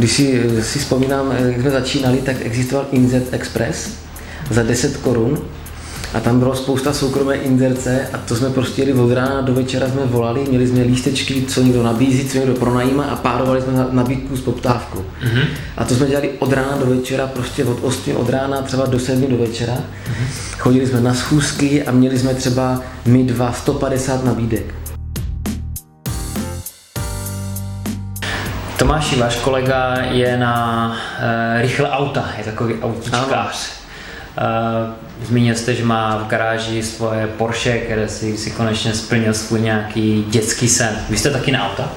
Když si, si vzpomínám, jak jsme začínali, tak existoval Inzet Express za 10 korun a tam bylo spousta soukromé inzerce a to jsme prostě jeli od rána do večera jsme volali, měli jsme lístečky, co někdo nabízí, co někdo pronajímá a párovali jsme nabídku s poptávkou. Mm-hmm. A to jsme dělali od rána do večera, prostě od 8 od rána třeba do 7 do večera. Mm-hmm. Chodili jsme na schůzky a měli jsme třeba my dva 150 nabídek. Tomáši, váš kolega je na uh, rychle auta, je takový autičkář. Uh, zmínil jste, že má v garáži svoje Porsche, které si, si konečně splnil svůj nějaký dětský sen. Vy jste taky na auta?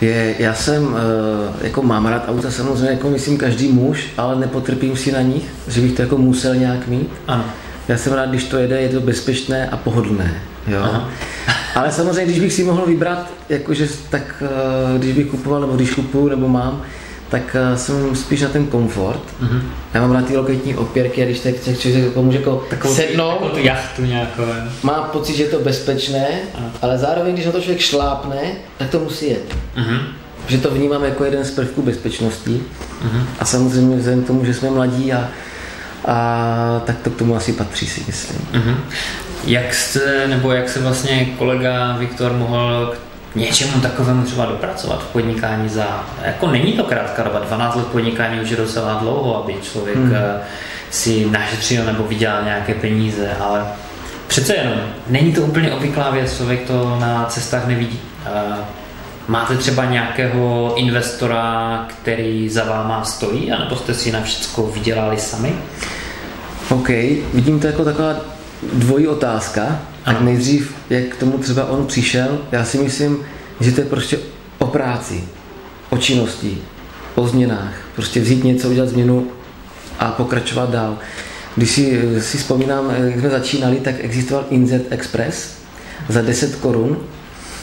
Je, já jsem, eh, jako mám rád auta samozřejmě, jako myslím každý muž, ale nepotrpím si na nich, že bych to jako musel nějak mít. Ano. Já jsem rád, když to jede, je to bezpečné a pohodlné. Jo? Aha. Ale samozřejmě, když bych si mohl vybrat, jakože, tak eh, když bych kupoval, nebo když kupuju, nebo mám, tak uh, jsem spíš na ten komfort. Mm-hmm. Já mám rád ty loketní opěrky a když tak člověk jako může jako Takovou sednout, jako tu jachtu nějakou. má pocit, že je to bezpečné, ano. ale zároveň, když na to člověk šlápne, tak to musí jet. Mm-hmm. Že to vnímám jako jeden z prvků bezpečnosti mm-hmm. a samozřejmě vzhledem k tomu, že jsme mladí a, a tak to k tomu asi patří si myslím. Mm-hmm. Jak jste, nebo jak se vlastně kolega Viktor mohl něčemu takovému třeba dopracovat v podnikání za, jako není to krátká doba, 12 let podnikání už je docela dlouho, aby člověk hmm. Eh, si našetřil nebo vydělal nějaké peníze, ale přece jenom, není to úplně obvyklá věc, člověk to na cestách nevidí. Eh, máte třeba nějakého investora, který za váma stojí, anebo jste si na všechno vydělali sami? OK, vidím to jako taková dvojí otázka. Tak nejdřív, jak k tomu třeba on přišel, já si myslím, že to je prostě o práci, o činnosti, o změnách. Prostě vzít něco, udělat změnu a pokračovat dál. Když si, si vzpomínám, jak jsme začínali, tak existoval Inzet Express za 10 korun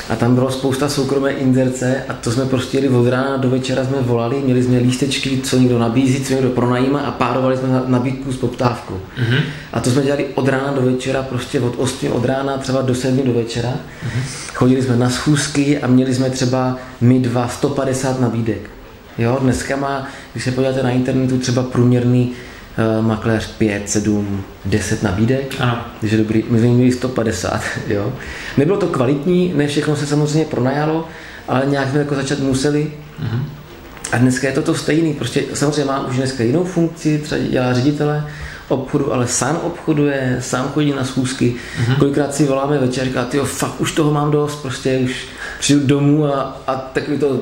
a tam bylo spousta soukromé inzerce a to jsme prostě jeli od rána do večera jsme volali, měli jsme lístečky, co někdo nabízí, co někdo pronajímá a párovali jsme nabídku s poptávkou. Mm-hmm. A to jsme dělali od rána do večera, prostě od 8 od rána třeba do 7 do večera. Mm-hmm. Chodili jsme na schůzky a měli jsme třeba my dva 150 nabídek. Jo, dneska má, když se podíváte na internetu, třeba průměrný uh, makléř 5, 7, 10 nabídek, ano. takže dobrý, my jsme měli 150, jo. Nebylo to kvalitní, ne všechno se samozřejmě pronajalo, ale nějak jsme jako začat museli. Uh-huh. A dneska je to to stejný, prostě samozřejmě má už dneska jinou funkci, třeba dělá ředitele, obchodu, ale sám obchoduje, sám chodí na schůzky. Mm-hmm. Kolikrát si voláme večer, říká, ty fakt už toho mám dost, prostě už přijdu domů a, a takový to,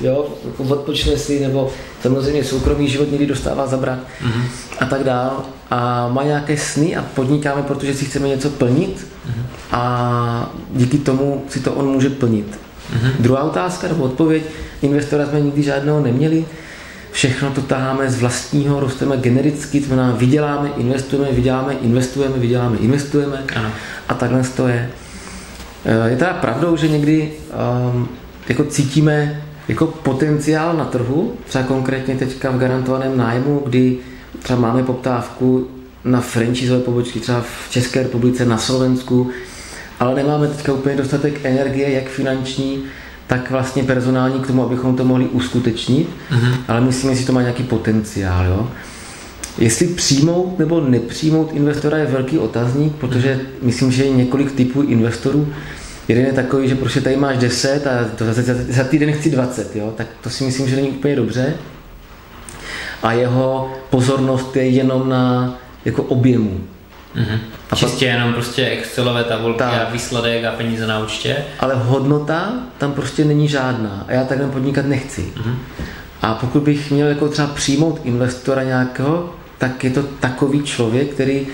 jo, jako odpočne si, nebo samozřejmě soukromý život někdy dostává zabrat mm-hmm. a tak dál. A má nějaké sny a podnikáme, protože si chceme něco plnit mm-hmm. a díky tomu si to on může plnit. Mm-hmm. Druhá otázka nebo odpověď, investora jsme nikdy žádného neměli, všechno to taháme z vlastního, rosteme genericky, to znamená vyděláme, investujeme, vyděláme, investujeme, vyděláme, investujeme ano. a takhle to je. Eh, je teda pravdou, že někdy um, jako cítíme jako potenciál na trhu, třeba konkrétně teďka v garantovaném nájmu, kdy třeba máme poptávku na franchiseové pobočky třeba v České republice, na Slovensku, ale nemáme teďka úplně dostatek energie, jak finanční, tak vlastně personální k tomu, abychom to mohli uskutečnit, uh-huh. ale myslím, že to má nějaký potenciál. Jo? Jestli přijmout nebo nepřijmout investora je velký otazník, protože myslím, že je několik typů investorů. Jeden je takový, že prostě tady máš 10 a to za, za, za týden chci 20, jo? tak to si myslím, že není úplně dobře. A jeho pozornost je jenom na jako objemu. Mm-hmm. A Čistě pak, jenom prostě Excelové tabulky ta, a výsledek a peníze na účtě. Ale hodnota tam prostě není žádná a já takhle podnikat nechci. Mm-hmm. A pokud bych měl jako třeba přijmout investora nějakého, tak je to takový člověk, který uh,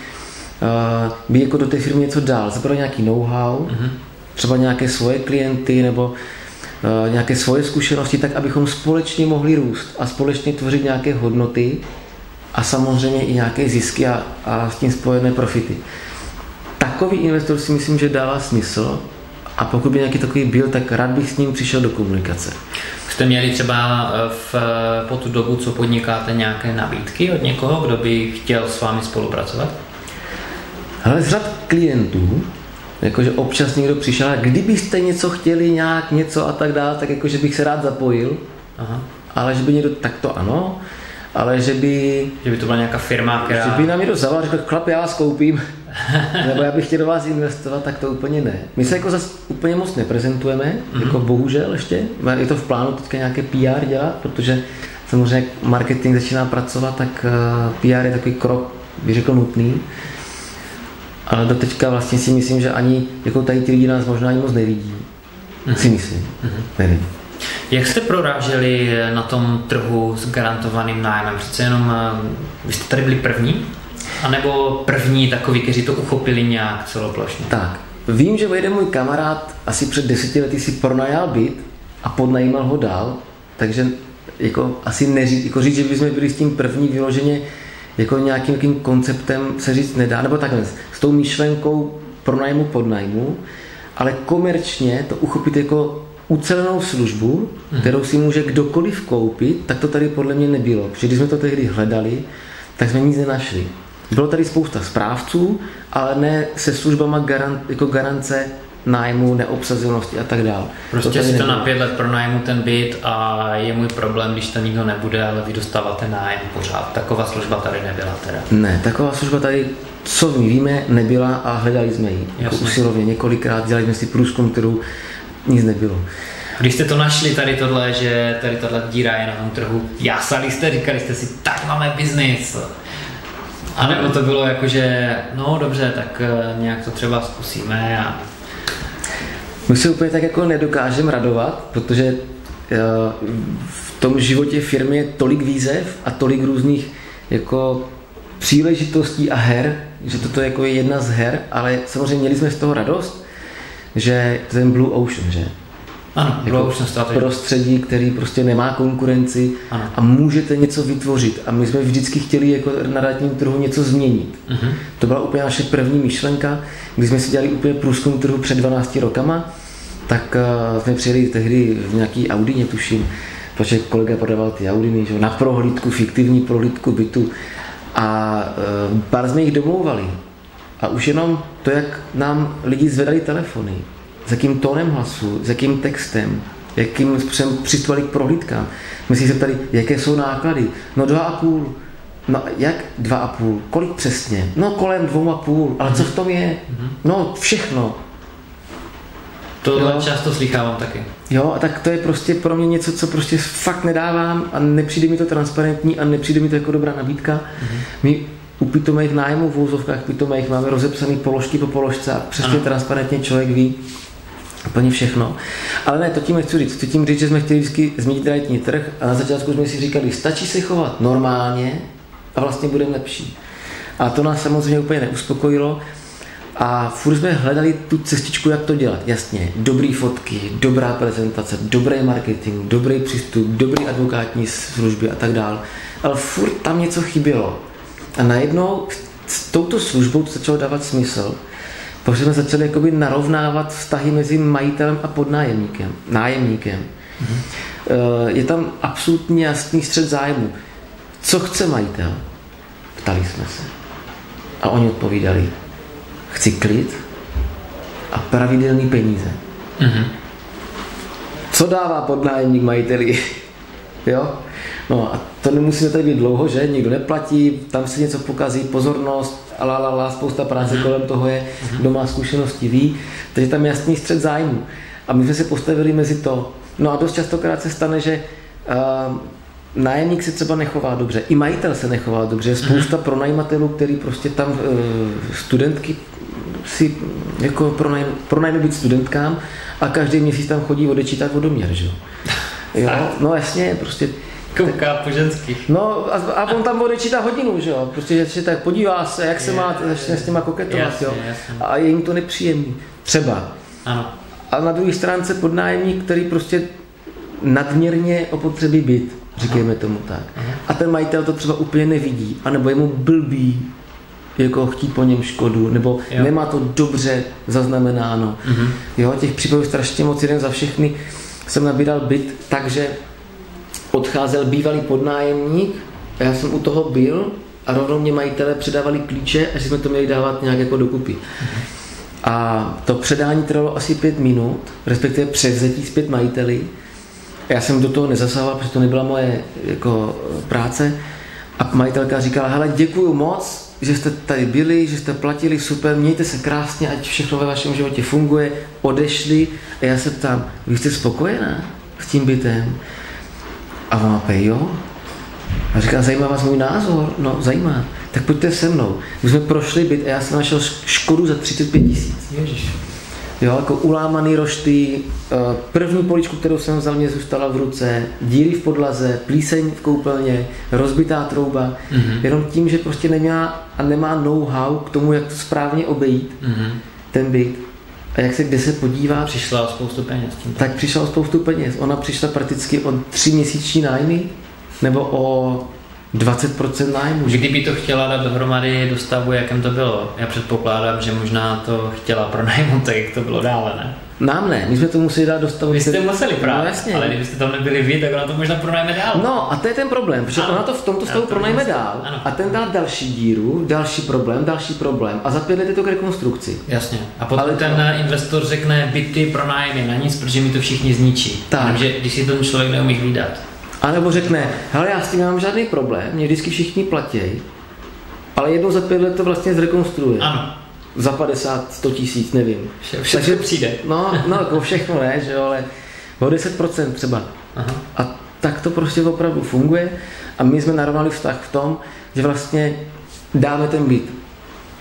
by jako do té firmy něco dál, zabral nějaký know-how, mm-hmm. třeba nějaké svoje klienty nebo uh, nějaké svoje zkušenosti, tak abychom společně mohli růst a společně tvořit nějaké hodnoty, a samozřejmě i nějaké zisky a, a s tím spojené profity. Takový investor si myslím, že dává smysl a pokud by nějaký takový byl, tak rád bych s ním přišel do komunikace. Jste měli třeba eh, v, eh, po tu dobu, co podnikáte, nějaké nabídky od někoho, kdo by chtěl s vámi spolupracovat? Ale z řad klientů, jakože občas někdo přišel, a kdybyste něco chtěli, nějak něco a tak dále, tak jakože bych se rád zapojil. Aha ale že by někdo, tak to ano, ale že by... Že by to byla nějaká firma, která... Že by nám někdo zavolal, řekl, chlap, já vás koupím, nebo já bych chtěl do vás investovat, tak to úplně ne. My se jako zase úplně moc neprezentujeme, mm-hmm. jako bohužel ještě. Je to v plánu teďka nějaké PR dělat, protože samozřejmě marketing začíná pracovat, tak eh, PR je takový krok, bych řekl, nutný. Ale do teďka vlastně si myslím, že ani jako tady ty lidi nás možná ani moc nevidí. Mm-hmm. Si myslím. Mm-hmm. Nevím. Jak jste proráželi na tom trhu s garantovaným nájmem? Přece jenom, eh, vy jste tady byli první? A nebo první takový, kteří to uchopili nějak celoplošně? Tak, vím, že jeden můj kamarád asi před deseti lety si pronajal byt a podnajímal ho dál, takže jako asi neříct, jako říct, že bychom byli s tím první vyloženě jako nějakým, nějakým konceptem se říct nedá, nebo takhle, s tou myšlenkou pronajmu podnajmu, ale komerčně to uchopit jako ucelenou službu, mhm. kterou si může kdokoliv koupit, tak to tady podle mě nebylo. Protože když jsme to tehdy hledali, tak jsme nic nenašli. Bylo tady spousta správců, ale ne se službama garant, jako garance nájmu, neobsazenosti a tak dále. Prostě to si to na pět let pronájmu ten byt a je můj problém, když tam nikdo nebude, ale vy dostáváte nájem pořád. Taková služba tady nebyla teda. Ne, taková služba tady, co my víme, nebyla a hledali jsme ji. Jako usilovně několikrát, dělali jsme si průzkum, kterou nic nebylo. Když jste to našli tady tohle, že tady tohle díra je na tom trhu, jásali jste, říkali jste si, tak máme biznis. A nebo to bylo jako, že no dobře, tak eh, nějak to třeba zkusíme a my se úplně tak jako nedokážeme radovat, protože eh, v tom životě firmy je tolik výzev a tolik různých jako příležitostí a her, že toto jako je jedna z her, ale samozřejmě měli jsme z toho radost, že ten Blue Ocean, že? Ano, jako prostředí, který prostě nemá konkurenci ano. a můžete něco vytvořit. A my jsme vždycky chtěli jako na realitním trhu něco změnit. Uh-huh. To byla úplně naše první myšlenka, když jsme si dělali úplně průzkum trhu před 12 rokama, tak uh, jsme přijeli tehdy v nějaký Audině, tuším, protože kolega prodával ty Audiny, že, na prohlídku, fiktivní prohlídku bytu a uh, pár jsme jich domlouvali. A už jenom to, jak nám lidi zvedali telefony, s jakým tónem hlasu, s jakým textem, jakým způsobem přistupovali k prohlídkám. My si se ptali, jaké jsou náklady. No dva a půl. No jak dva a půl? Kolik přesně? No kolem dvou a půl. Ale co v tom je? Mhm. No všechno. Tohle jo. často slychávám taky. Jo, a tak to je prostě pro mě něco, co prostě fakt nedávám a nepřijde mi to transparentní a nepřijde mi to jako dobrá nabídka. Mm-hmm. My u pitomých nájmů v úzovkách pitomých máme rozepsané položky po položce a přesně ano. transparentně člověk ví úplně všechno. Ale ne, to tím nechci říct. Chci tím říct, že jsme chtěli vždycky změnit realitní trh a na začátku jsme si říkali, stačí se chovat normálně a vlastně budeme lepší. A to nás samozřejmě úplně neuspokojilo a furt jsme hledali tu cestičku, jak to dělat. Jasně, dobrý fotky, dobrá prezentace, dobrý marketing, dobrý přístup, dobrý advokátní služby a tak dále. Ale furt tam něco chybělo. A najednou s touto službou to začalo dávat smysl, protože jsme začali jakoby narovnávat vztahy mezi majitelem a podnájemníkem, nájemníkem. Mm-hmm. Je tam absolutně jasný střed zájmu. Co chce majitel? Ptali jsme se. A oni odpovídali, chci klid a pravidelný peníze. Mm-hmm. Co dává podnájemník majiteli? Jo? No a to nemusíme tady být dlouho, že? Nikdo neplatí, tam se něco pokazí, pozornost, la, la, la, spousta práce kolem toho je, kdo má zkušenosti ví, takže tam je jasný střed zájmu. A my jsme se postavili mezi to. No a dost častokrát se stane, že uh, nájemník se třeba nechová dobře, i majitel se nechová dobře, je spousta pronajímatelů, který prostě tam uh, studentky si jako pronajme být studentkám a každý měsíc tam chodí odečítat vodoměr, že jo? No jasně, prostě Kouká po ženských. No a, a on tam odečítá hodinu, že jo? Prostě že tak podívá se, jak se je, má, začne s těma koketovat, jasně, jo? Jasně. A je jim to nepříjemný. Třeba. Ano. A na druhé stránce podnájemník, který prostě nadměrně opotřebí byt, říkejme tomu tak. Aha. A ten majitel to třeba úplně nevidí, anebo je mu blbý, jako chtít po něm škodu, nebo jo. nemá to dobře zaznamenáno. Uh-huh. Jo, těch případů strašně moc, jeden za všechny jsem nabíral byt, takže odcházel bývalý podnájemník a já jsem u toho byl a rovnou mě majitele předávali klíče a že jsme to měli dávat nějak jako dokupy. A to předání trvalo asi pět minut, respektive převzetí zpět majiteli Já jsem do toho nezasahoval, protože to nebyla moje jako, práce. A majitelka říkala, hele, děkuju moc, že jste tady byli, že jste platili, super, mějte se krásně, ať všechno ve vašem životě funguje, odešli. A já se ptám, vy jste spokojená s tím bytem? A ona pej, jo. A říká, zajímá vás můj názor? No, zajímá. Tak pojďte se mnou. My jsme prošli byt a já jsem našel škodu za 35 tisíc. Jo, jako ulámaný rošty, eh, první poličku, kterou jsem vzal, mě zůstala v ruce, díry v podlaze, plíseň v koupelně, rozbitá trouba, mm-hmm. jenom tím, že prostě neměla a nemá know-how k tomu, jak to správně obejít, mm-hmm. ten byt. A jak se kde se podívá... Přišla o spoustu peněz. Tím tak přišla o spoustu peněz. Ona přišla prakticky o tři měsíční nájmy, nebo o 20% nájmu. Kdyby to chtěla dát dohromady do stavu, jakém to bylo? Já předpokládám, že možná to chtěla pro nájmu, tak jak to bylo dále, ne? Nám ne, my jsme to museli dát do stavu. Vy jste museli právě, no, jasně. ale kdybyste tam nebyli vy, tak ona to možná pronajme dál. No a to je ten problém, protože ano. ona to v tomto stavu pronajme dál ano. a ten dá další díru, další problém, další problém a za pět let je to k rekonstrukci. Jasně. A potom ale ten to... investor řekne byty pro nájmy na nic, protože mi to všichni zničí. Tak. Takže když si ten člověk neumí hlídat. A nebo řekne, hele, já s tím nemám žádný problém, mě vždycky všichni platí, ale jednou za pět let to vlastně zrekonstruuje. Ano. Za 50, 100 tisíc, nevím. Vše, všechno Takže, přijde. No, no, jako všechno ne, že jo, ale o 10% třeba. Aha. A tak to prostě opravdu funguje a my jsme narovnali vztah v tom, že vlastně dáme ten byt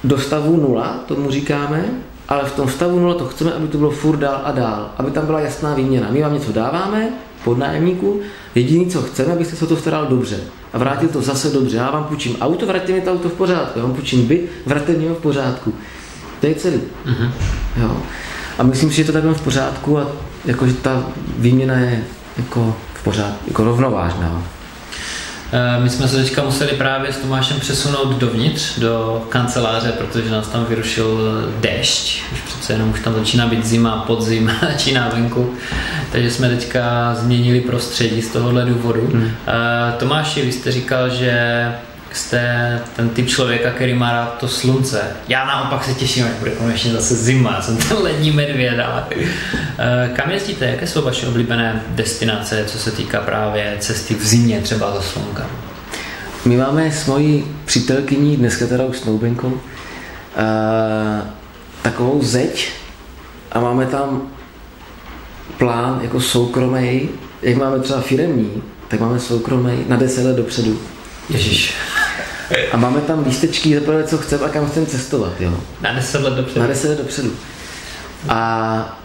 do stavu nula, tomu říkáme, ale v tom stavu nula to chceme, aby to bylo furt dál a dál, aby tam byla jasná výměna. My vám něco dáváme, podnájemníku, jediný, co chceme, abyste se to staral dobře a vrátil to zase dobře. Já vám půjčím auto, vraťte mi to auto v pořádku, já vám půjčím byt, vraťte mi ho v pořádku. To je celý. Uh-huh. Jo. A myslím si, že to takhle v pořádku a jakože ta výměna je jako v pořádku, jako rovnovážná. Eh, my jsme se teďka museli právě s Tomášem přesunout dovnitř, do kanceláře, protože nás tam vyrušil déšť. Už přece jenom už tam začíná být zima, podzim, začíná venku. Takže jsme teďka změnili prostředí z tohohle důvodu. Hmm. Eh, Tomáši, vy jste říkal, že jste ten typ člověka, který má rád to slunce. Já naopak se těším, jak bude konečně zase zima, jsem ten lední medvěd, ale eh, kam jezdíte, jaké jsou vaše oblíbené destinace, co se týká právě cesty v zimě třeba za slunka? My máme s mojí přítelkyní, dneska teda už snoubenkou, uh, takovou zeď a máme tam plán jako soukromý, jak máme třeba firemní, tak máme soukromý na 10 let dopředu. Ježíš. A máme tam lístečky, zaprvé, co chceme a kam chceme cestovat, jo. Na 10 let dopředu. Na 10 let dopředu. A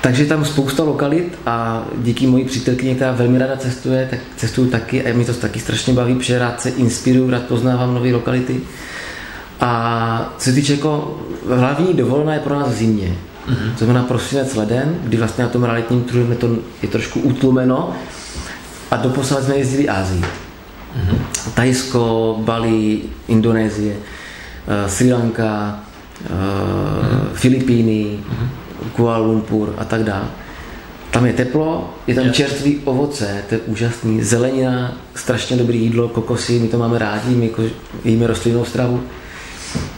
takže tam spousta lokalit a díky mojí přítelkyni, která velmi ráda cestuje, tak cestuju taky a mě to taky strašně baví, protože rád se inspiruju, rád poznávám nové lokality. A co se týče jako hlavní dovolená je pro nás v zimě. Mm-hmm. To znamená prosinec leden, kdy vlastně na tom realitním trhu je to je trošku utlumeno a doposled jsme jezdili Ázii. Mm-hmm. Tajsko, Bali, Indonésie, uh, Sri Lanka, uh, mm-hmm. Filipíny, mm-hmm. Kuala Lumpur a tak dále. Tam je teplo, je tam yes. čerstvý ovoce, to je úžasný, zelenina, strašně dobrý jídlo, kokosy, my to máme rádi, my jako jíme rostlinnou stravu,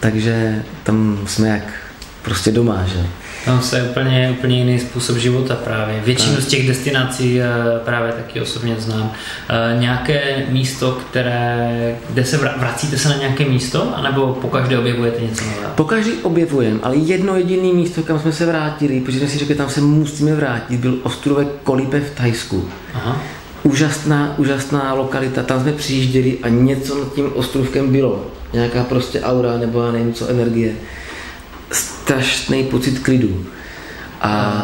takže tam jsme jak prostě doma, že? Tam se úplně, úplně jiný způsob života právě. Většinu z těch destinací eh, právě taky osobně znám. Eh, nějaké místo, které, kde se vracíte se na nějaké místo, anebo po každé objevujete něco nového? Po každý objevujeme, ale jedno jediné místo, kam jsme se vrátili, protože jsme si řekli, tam se musíme vrátit, byl ostrovek Kolipe v Thajsku. Aha. Úžasná, úžasná lokalita, tam jsme přijížděli a něco nad tím ostrovkem bylo. Nějaká prostě aura nebo já nevím co, energie strašný pocit klidu. A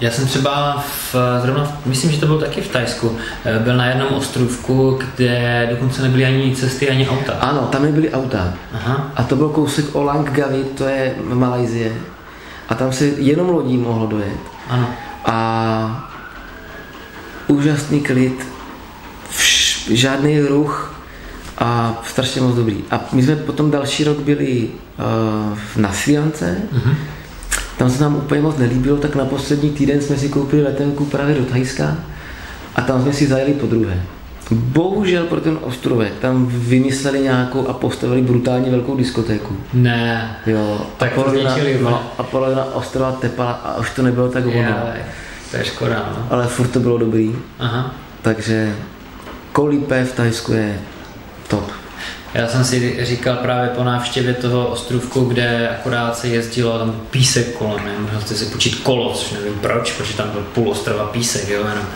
já jsem třeba v, zrovna, myslím, že to bylo taky v Tajsku, eh, byl na jednom ostrovku, kde dokonce nebyly ani cesty, ani auta. Ano, tam nebyly auta. Aha. A to byl kousek o Langkawi, to je Malajzie. A tam se jenom lodí mohlo dojet. Ano. A úžasný klid, vš, žádný ruch a strašně moc dobrý. A my jsme potom další rok byli uh, na Sriance, mm-hmm. tam se nám úplně moc nelíbilo, tak na poslední týden jsme si koupili letenku právě do Thajska a tam jsme si zajeli po druhé. Bohužel pro ten ostrovek tam vymysleli nějakou a postavili brutálně velkou diskotéku. Ne. Jo. Tak a polovina, no, a polovina ostrova tepala a už to nebylo tak ono. To je škoda, no. ale furt to bylo dobrý. Aha. Takže kolípe v Tajsku je top. Já jsem si říkal právě po návštěvě toho ostrovku, kde akorát se jezdilo, tam písek kolem? Možná jste si počít kolo, což nevím proč, protože tam byl půl ostrova písek, jo, jenom.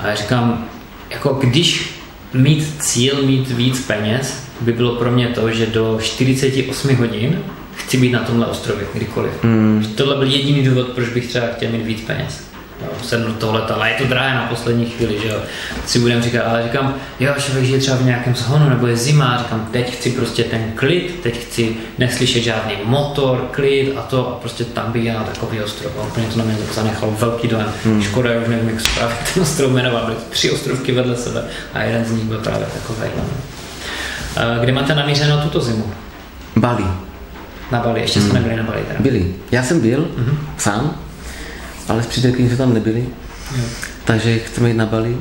A já říkám, jako když mít cíl, mít víc peněz, by bylo pro mě to, že do 48 hodin chci být na tomhle ostrově kdykoliv. Mm. Tohle byl jediný důvod, proč bych třeba chtěl mít víc peněz. Sednu tohle, ale je to drahé na poslední chvíli, že jo. Si budem říkat, ale říkám, jo, člověk žije třeba v nějakém zhonu, nebo je zima, říkám, teď chci prostě ten klid, teď chci neslyšet žádný motor, klid a to a prostě tam bych na takový ostrov. A úplně to na mě zanechalo velký dojem. Hmm. Škoda, už nevím, jak se právě ten ostrov jmenoval, byly tři ostrovky vedle sebe a jeden z nich byl právě takový. Kde máte namířeno tuto zimu? Bali. Na Bali, ještě jsme hmm. nebyli na Bali teda. Byli. Já jsem byl mm-hmm. sám, ale s přítelkyní jsme tam nebyli. Jo. Takže chceme jít na Bali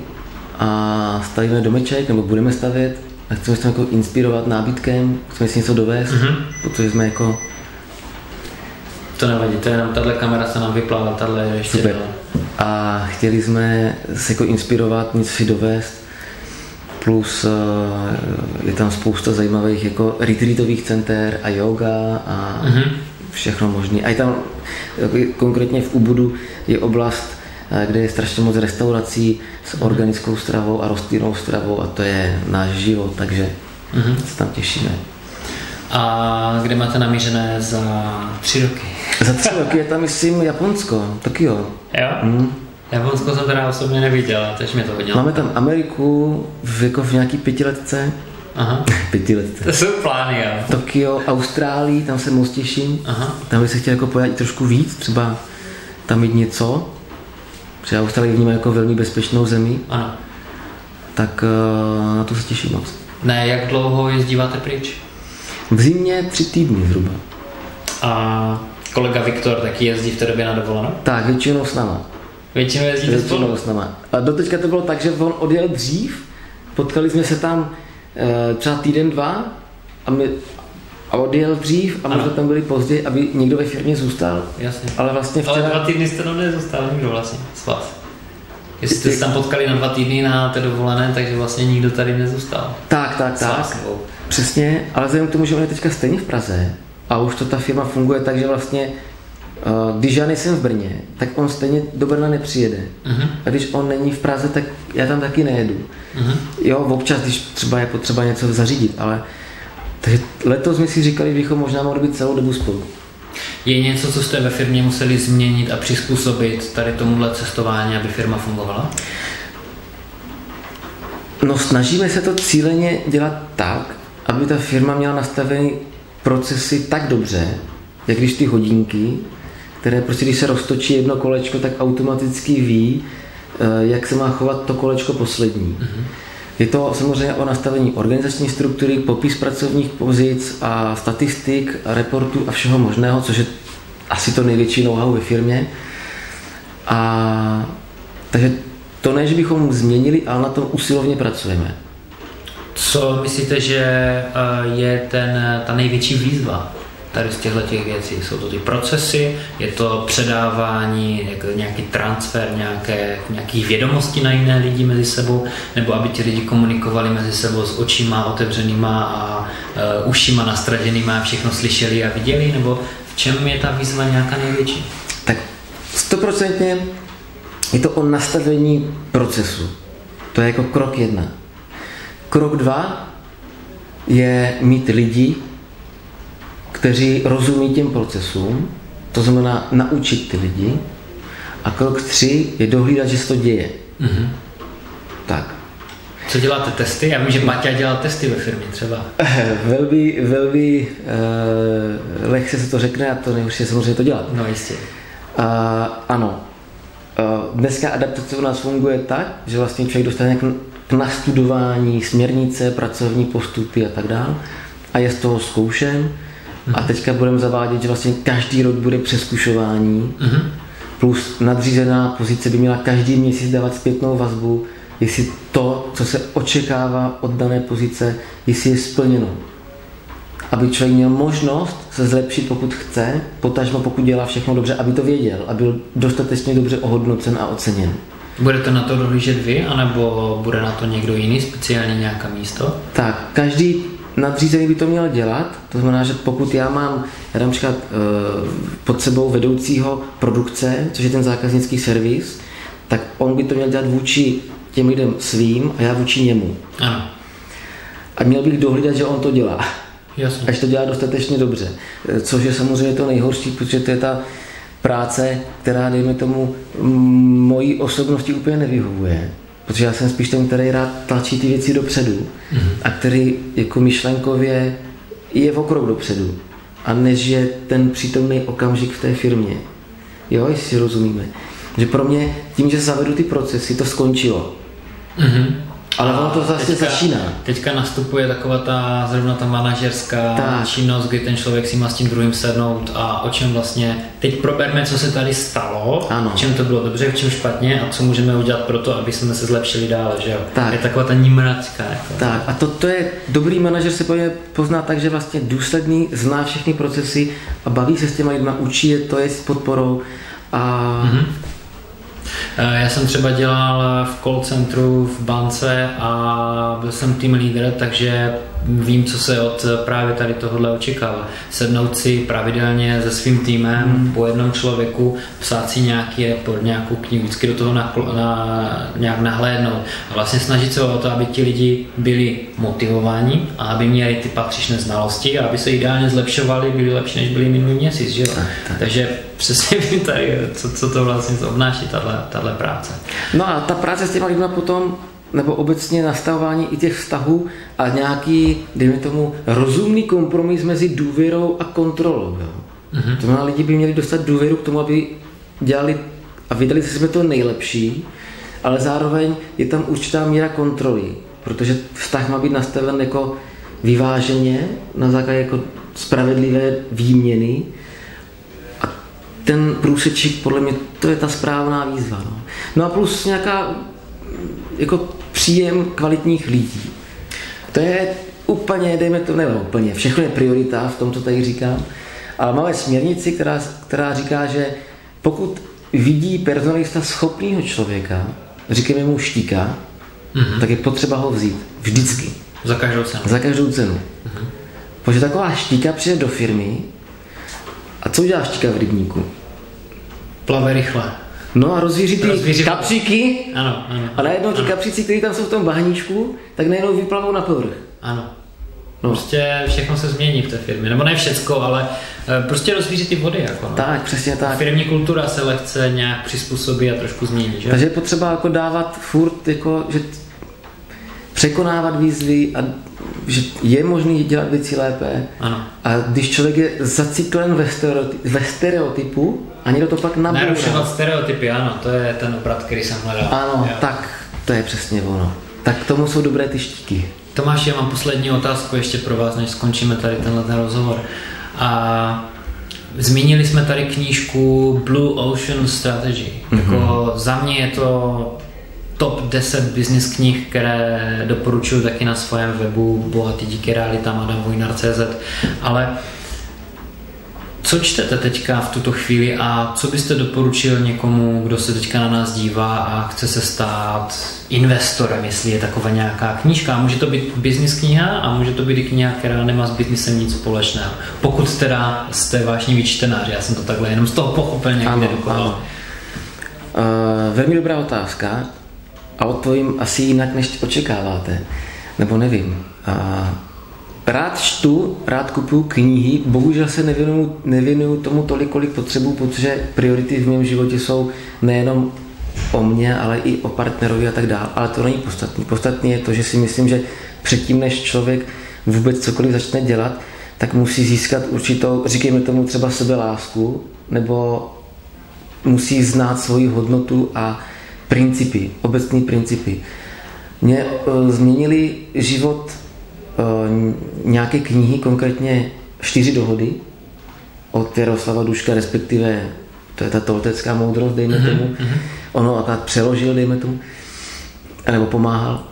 a stavíme domeček, nebo budeme stavět a chceme se tam jako inspirovat nábytkem, chceme si něco dovést, mm-hmm. protože jsme jako... To nevadí, to je jenom, tahle kamera se nám vyplála, tahle je ještě Super. A chtěli jsme se jako inspirovat, něco si dovést, plus eh, je tam spousta zajímavých jako retreatových center a yoga a mm-hmm. Všechno možné. A je tam konkrétně v Ubudu je oblast, eh, kde je strašně moc restaurací s organickou stravou a rostlinnou stravou a to je náš život, takže mm-hmm. se tam těšíme. A kde máte namířené za tři roky? Za tři roky je tam, myslím, Japonsko, Tokio. Jo? Mm. Japonsko jsem teda osobně neviděl, takže mě to hodně. Máme tam Ameriku v, jako v nějaký pětiletce. Aha. pětiletce. To jsou plány, jo. Tokio, Austrálii, tam se moc těším. Aha. Tam bych se chtěl jako pojat trošku víc, třeba tam mít něco. Protože Austrálii vnímám jako velmi bezpečnou zemi. Ano. Tak uh, na to se těším moc. Ne, jak dlouho jezdíváte pryč? V zimě tři týdny zhruba. A kolega Viktor taky jezdí v té době na dovolenou? Tak, většinou s náma. Většinou jezdíte spolu? s náma. A doteďka to bylo tak, že on odjel dřív, potkali jsme se tam třeba týden, dva a, my, a odjel dřív a my jsme tam byli později, aby někdo ve firmě zůstal. Jasně. Ale vlastně včera... Ale dva týdny jste tam nezůstal nikdo vlastně s vás. Jestli jste se tam potkali na dva týdny na té dovolené, takže vlastně nikdo tady nezůstal. Tak, tak, tak. Přesně, ale vzhledem k tomu, že on je teďka stejně v Praze a už to ta firma funguje tak, že vlastně Eh, když já nejsem v Brně, tak on stejně do Brna nepřijede. Uh-huh. A když on není v Praze, tak já tam taky nejedu. Uh-huh. Jo, občas, když třeba je potřeba něco zařídit, ale takže letos jsme si říkali, že bychom možná mohli být celou dobu spolu. Je něco, co jste ve firmě museli změnit a přizpůsobit tady tomuhle cestování, aby firma fungovala? No snažíme se to cíleně dělat tak, aby ta firma měla nastavený procesy tak dobře, jak když ty hodinky, které prostě, když se roztočí jedno kolečko, tak automaticky ví, eh, jak se má chovat to kolečko poslední. Mm-hmm. Je to samozřejmě o nastavení organizační struktury, popis pracovních pozic a statistik, a reportů a všeho možného, což je asi to největší know-how ve firmě. A takže to ne, že bychom změnili, ale na tom usilovně pracujeme. Co myslíte, že eh, je ten, ta největší výzva tady z těchto těch věcí. Jsou to ty procesy, je to předávání, nějaký transfer nějaké, nějakých vědomostí na jiné lidi mezi sebou, nebo aby ti lidi komunikovali mezi sebou s očima otevřenýma a uh, ušima nastraženýma a všechno slyšeli a viděli, nebo v čem je ta výzva nějaká největší? Tak stoprocentně je to o nastavení procesu. To je jako krok jedna. Krok dva je mít lidi, kteří rozumí těm procesům, to znamená naučit ty lidi. A krok tři je dohlídat, že se to děje. Mm-hmm. Tak. Co děláte testy? Já vím, že Maťa dělá testy ve firmě třeba. velmi, velmi uh, lehce se to řekne a to nejhorší je samozřejmě to dělat. No jistě. Uh, ano. Uh, dneska adaptace u nás funguje tak, že vlastně člověk dostane k nastudování směrnice, pracovní postupy a tak dále a je z toho zkoušen a teďka budeme zavádět, že vlastně každý rok bude přeskušování, uh-huh. plus nadřízená pozice by měla každý měsíc dávat zpětnou vazbu, jestli to, co se očekává od dané pozice, jestli je splněno. aby člověk měl možnost se zlepšit, pokud chce, potažmo pokud dělá všechno dobře, aby to věděl a byl dostatečně dobře ohodnocen a oceněn. Budete na to dohlížet vy, anebo bude na to někdo jiný, speciálně nějaké místo? Tak, každý nadřízený by to měl dělat, to znamená, že pokud já mám, já dám příklad, eh, pod sebou vedoucího produkce, což je ten zákaznický servis, tak on by to měl dělat vůči těm lidem svým a já vůči němu. Ano. A měl bych dohlídat, že on to dělá. Jasně. Až to dělá dostatečně dobře. Eh, Což je samozřejmě to nejhorší, protože to je ta práce, která, dejme tomu, mojí osobnosti úplně nevyhovuje. Protože já jsem spíš ten, který rád tlačí ty věci dopředu mm-hmm. a který jako myšlenkově je v okrok dopředu a než je ten přítomný okamžik v té firmě. Jo, jestli si rozumíme. Že pro mě tím, že zavedu ty procesy, to skončilo. Mhm. Ale ono to zase teďka, začíná. Teďka nastupuje taková ta, zrovna ta manažerská Tak. činnost, kdy ten člověk si má s tím druhým sednout a o čem vlastně, teď proberme, co se tady stalo, Ano. v čem to bylo dobře, v čem špatně a co můžeme udělat pro to, aby jsme se zlepšili dále, že jo? Tak. Je taková ta nímračka. Jako. Tak a to, to je, dobrý manažer se pozná tak, že vlastně důsledný, zná všechny procesy a baví se s těma lidma, učí je to, je s podporou a Mhm. Eh, Já jsem třeba dělal v call centru v bance a byl jsem team leader, takže vím, co se od právě tady tohohle očekává. Sednout si pravidelně se svým týmem hmm. po jednom člověku, psát si nějaký report, nějakou knihu, vždycky do toho na, na, nějak nahlédnout a vlastně snažit se o to, aby ti lidi byli motivováni a aby měli ty patřičné znalosti a aby se ideálně zlepšovali, byli lepší, než byli minulý měsíc. Že? jo? Takže přesně vím tady, co, co to vlastně obnáší, tahle práce. No a ta práce s těma lidma potom, nebo obecně nastavování i těch vztahů a nějaký, dejme tomu, rozumný kompromis mezi důvěrou a kontrolou. Jo. Mm-hmm. To znamená, lidi by měli dostat důvěru k tomu, aby dělali a vydali ze sebe to nejlepší, ale zároveň je tam určitá míra kontroly, protože vztah má být nastaven jako vyváženě, na základě jako spravedlivé výměny a ten průsečík, podle mě, to je ta správná výzva. No, no a plus nějaká jako příjem kvalitních lidí. To je úplně, dejme to, ne úplně, všechno je priorita v tom, co tady říkám, ale máme směrnici, která, která říká, že pokud vidí personalista schopného člověka, říkáme mu štíka, mm-hmm. tak je potřeba ho vzít. Vždycky. Za každou cenu. Za každou cenu. Mm-hmm. Protože taková štíka přijde do firmy a co udělá štíka v rybníku? Plave rychle. No a rozvíří ty Rozvíří- kapříky Ano, ano. a najednou ti ano. kapříci, kteří tam jsou v tom bahníčku, tak najednou vyplavou na povrch. Ano. No. Prostě všechno se změní v té firmě. Nebo ne všecko, ale eh, prostě rozvíří ty vody. Jako, no. Tak, přesně tak. Firmní kultura se lehce nějak přizpůsobí a trošku změní, že? Takže je potřeba jako dávat furt, jako, že překonávat výzvy a že je možné dělat věci lépe. Ano. A když člověk je zaciklen ve, stereoty- ve stereotypu a někdo to pak nabourá. Narušovat stereotypy, ano, to je ten obrat, který jsem hledal. Ano, Jo. tak to je přesně ono. Tak k tomu jsou dobré ty štíky. Tomáš, já mám poslední otázku ještě pro vás, než skončíme tady tenhle ten rozhovor. A zmínili jsme tady knížku Blue Ocean Strategy. Mm-hmm. Jako za mě je to top 10 business knih, které doporučuji taky na svém webu bohatý díky realitám adamvojnar.cz ale co čtete teďka v tuto chvíli a co byste doporučil někomu, kdo se teďka na nás dívá a chce se stát investorem, jestli je taková nějaká knížka? Může to být business kniha a může to být i kniha, která nemá s biznisem nic společného. Pokud teda jste vážní čtenář, já jsem to takhle jenom z toho pochopil někde Ano, ano. Uh, velmi dobrá otázka a odpovím asi jinak, než očekáváte. Nebo nevím. Uh, rád čtu, rád kupuju knihy, bohužel se nevěnuju, nevěnuju tomu tolik, kolik potřebuji, protože priority v mém životě jsou nejenom o mně, ale i o partnerovi a tak dále. Ale to není podstatné. Podstatné je to, že si myslím, že předtím, než člověk vůbec cokoliv začne dělat, tak musí získat určitou, říkejme tomu třeba sebelásku, nebo musí znát svoji hodnotu a principy, obecné principy. Mě uh, změnili život uh, nějaké knihy, konkrétně čtyři dohody od Jaroslava Duška, respektive to je ta toltecká moudrost, dejme Mhm, tomu. Ono a tak přeložil, dejme tomu, nebo pomáhal.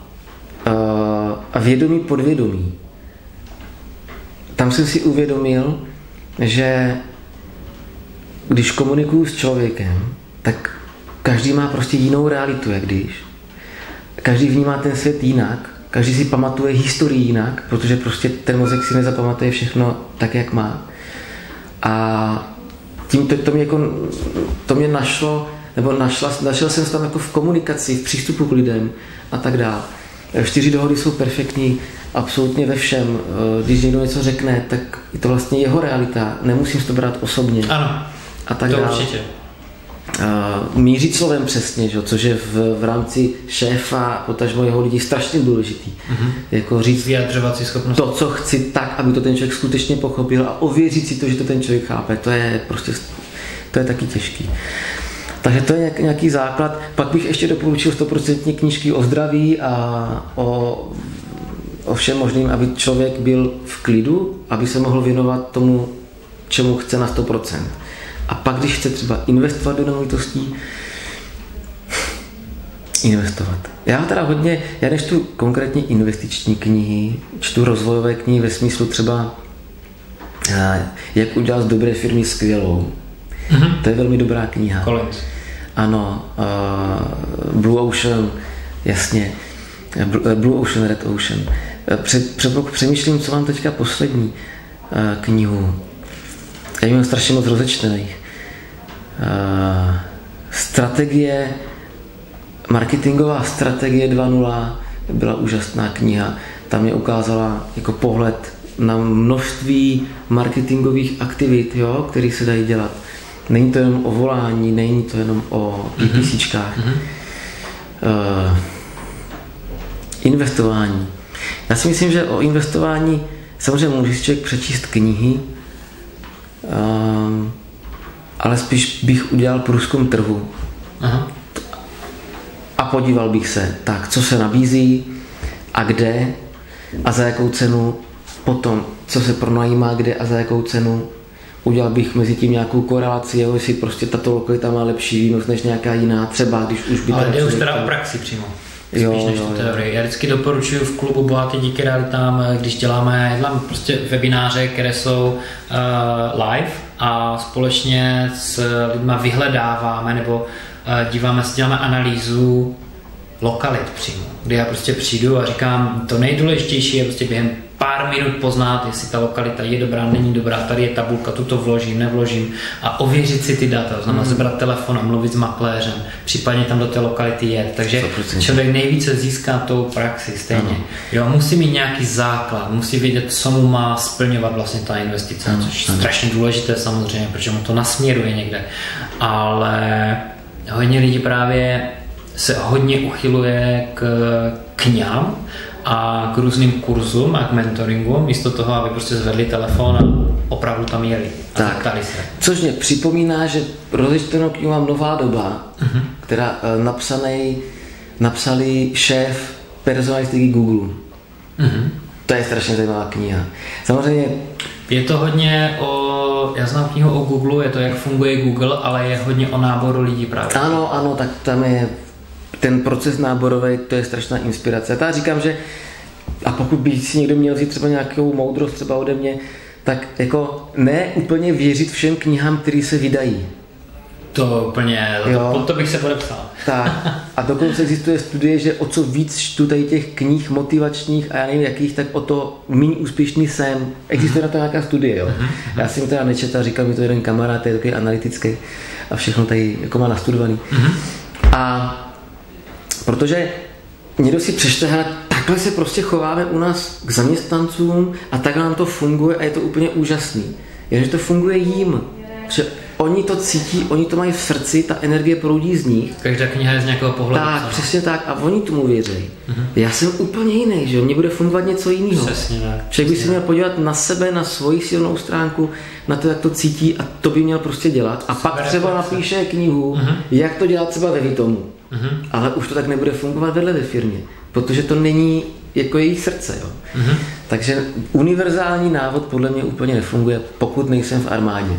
Uh, a vědomí, podvědomí. Tam jsem si uvědomil, že když komunikuju s člověkem, tak každý má prostě jinou realitu, jak když. Každý vnímá ten svět jinak, každý si pamatuje historii jinak, protože prostě ten mozek si nezapamatuje všechno tak, jak má. A tím to, to, mě, jako, to mě našlo, nebo našla, našel jsem se tam jako v komunikaci, v přístupu k lidem a tak dále. Čtyři dohody jsou perfektní absolutně ve všem. Když někdo něco řekne, tak je to vlastně jeho realita. Nemusím si to brát osobně. Ano, a tak to dále. určitě. Uh, mířit slovem přesně, že? což je v, v rámci šéfa, potažmo jeho lidí strašně důležitý. Mm-hmm. Jako říct Vyjadřovací schopnost. to, co chci tak, aby to ten člověk skutečně pochopil a ověřit si to, že to ten člověk chápe. To je prostě, to je taky těžký. Takže to je nějaký základ. Pak bych ještě doporučil 100% knížky o zdraví a o, o všem možným, aby člověk byl v klidu, aby se mohl věnovat tomu, čemu chce na 100%. A pak, když chce třeba investovat do nemovitostí, investovat. Já teda hodně, já nečtu konkrétně investiční knihy, čtu rozvojové knihy ve smyslu třeba eh, jak udělat z dobré firmy skvělou. Mm-hmm. To je velmi dobrá kniha. Collins. Ano, uh, Blue Ocean, jasně. Blue Ocean, Red Ocean. Před, před, přemýšlím, co mám teďka poslední uh, knihu. Já mám strašně moc rozečtených. Uh, strategie, marketingová strategie 2.0 byla úžasná kniha. Tam mě ukázala jako pohled na množství marketingových aktivit, jo, které se dají dělat. Není to jenom o volání, není to jenom o PPCčkách. Mm-hmm. Uh, investování. Já si myslím, že o investování samozřejmě může si člověk přečíst knihy, uh, ale spíš bych udělal průzkum trhu. Aha. A podíval bych se, tak, co se nabízí a kde a za jakou cenu, potom, co se pronajímá kde a za jakou cenu, udělal bych mezi tím nějakou korelaci, jo, jestli prostě tato lokalita má lepší výnos než nějaká jiná, třeba když už by Ale jde už teda o praxi přímo. Spíš jo, než jo, tu teorii. Já vždycky doporučuji v klubu Bohatý díky realitám, když děláme, děláme prostě webináře, které jsou uh, live a společně s lidmi vyhledáváme nebo uh, díváme se, děláme analýzu lokalit přímo, kdy já prostě přijdu a říkám, to nejdůležitější je prostě během pár minut poznat, jestli ta lokalita je dobrá, není dobrá, tady je tabulka, tuto vložím, nevložím a ověřit si ty data, znamená mm. zebrat telefon a mluvit s makléřem, případně tam do té lokality jet. Takže 100%. člověk nejvíce získá tou praxi stejně. Ano. Jo, musí mít nějaký základ, musí vědět, co mu má splňovat vlastně ta investice, ano. což je strašně důležité samozřejmě, protože mu to nasměruje někde. Ale hodně lidí právě se hodně uchyluje k knihám a k různým kurzům a k mentoringu, místo toho, aby prostě zvedli telefon a opravdu tam jeli a tak. se. Což mě připomíná, že rozečtenou knihu mám Nová doba, uh-huh. která uh, napsaný, napsali šéf personalistiky Google. Uh-huh. To je strašně zajímavá kniha. Samozřejmě je to hodně o, já znám knihu o Google, je to, jak funguje Google, ale je hodně o náboru lidí právě. Ano, ano, tak tam je ten proces náborový, to je strašná inspirace. Já říkám, že a pokud by si někdo měl vzít třeba nějakou moudrost třeba ode mě, tak jako ne úplně věřit všem knihám, které se vydají. To úplně, jo. To, to bych se podepsal. Tak. A dokonce existuje studie, že o co víc čtu tady těch knih motivačních a já nevím jakých, tak o to méně úspěšný jsem. Existuje na to nějaká studie, jo. Mhm. Já jsem teda nečetl, říkal mi to jeden kamarád, je takový analytický a všechno tady jako má nastudovaný. Mhm. A Protože někdo si přečte, hele, takhle se prostě chováme u nás k zaměstnancům a takhle nám to funguje a je to úplně úžasný. Jenže to funguje jim. Že oni to cítí, oni to mají v srdci, ta energie proudí z nich. Každá kniha je z nějakého pohledu. Tak, co? přesně tak. A oni tomu věří. Uh-huh. Já jsem úplně jiný, že mně bude fungovat něco jiného. Přesně tak. Člověk by se měl podívat na sebe, na svoji silnou stránku, na to, jak to cítí a to by měl prostě dělat. A Super pak třeba napíše knihu, uh-huh. jak to dělat třeba ve Vitomu. Uh-huh. Ale už to tak nebude fungovat vedle ve firmě, protože to není jako jejich srdce. Jo. Uh-huh. Takže univerzální návod podle mě úplně nefunguje, pokud nejsem v armádě.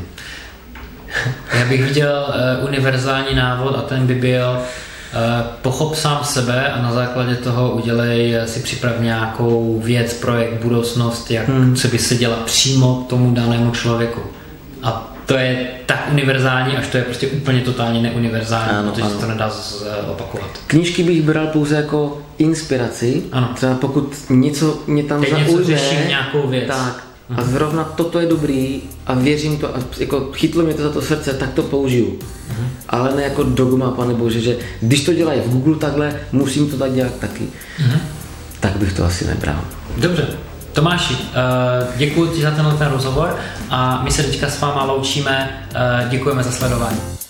Já bych viděl uh, univerzální návod a ten by byl uh, Pochop sám sebe a na základě toho udělej si připrav nějakou věc, projekt, budoucnost, jak hmm. co by se dělat přímo tomu danému člověku. A to je tak univerzální, až to je prostě úplně totálně neuniverzální, ano, protože ano. se to nedá opakovat. Knížky bych bral pouze jako inspiraci. Ano. Třeba pokud něco mě tam Teď zaujme, něco řeším nějakou věc. Tak, a mhm. zrovna toto je dobrý a věřím to a jako chytlo mě to za to srdce, tak to použiju. Uh-huh. Ale ne jako dogma, pane bože, že když to dělají v Google takhle, musím to tak dělat taky. Uh-huh. Tak bych to asi nebral. Dobře. Tomáši, uh, děkuji ti za tenhle ten rozhovor a my se teďka s váma loučíme. Uh, děkujeme za sledování.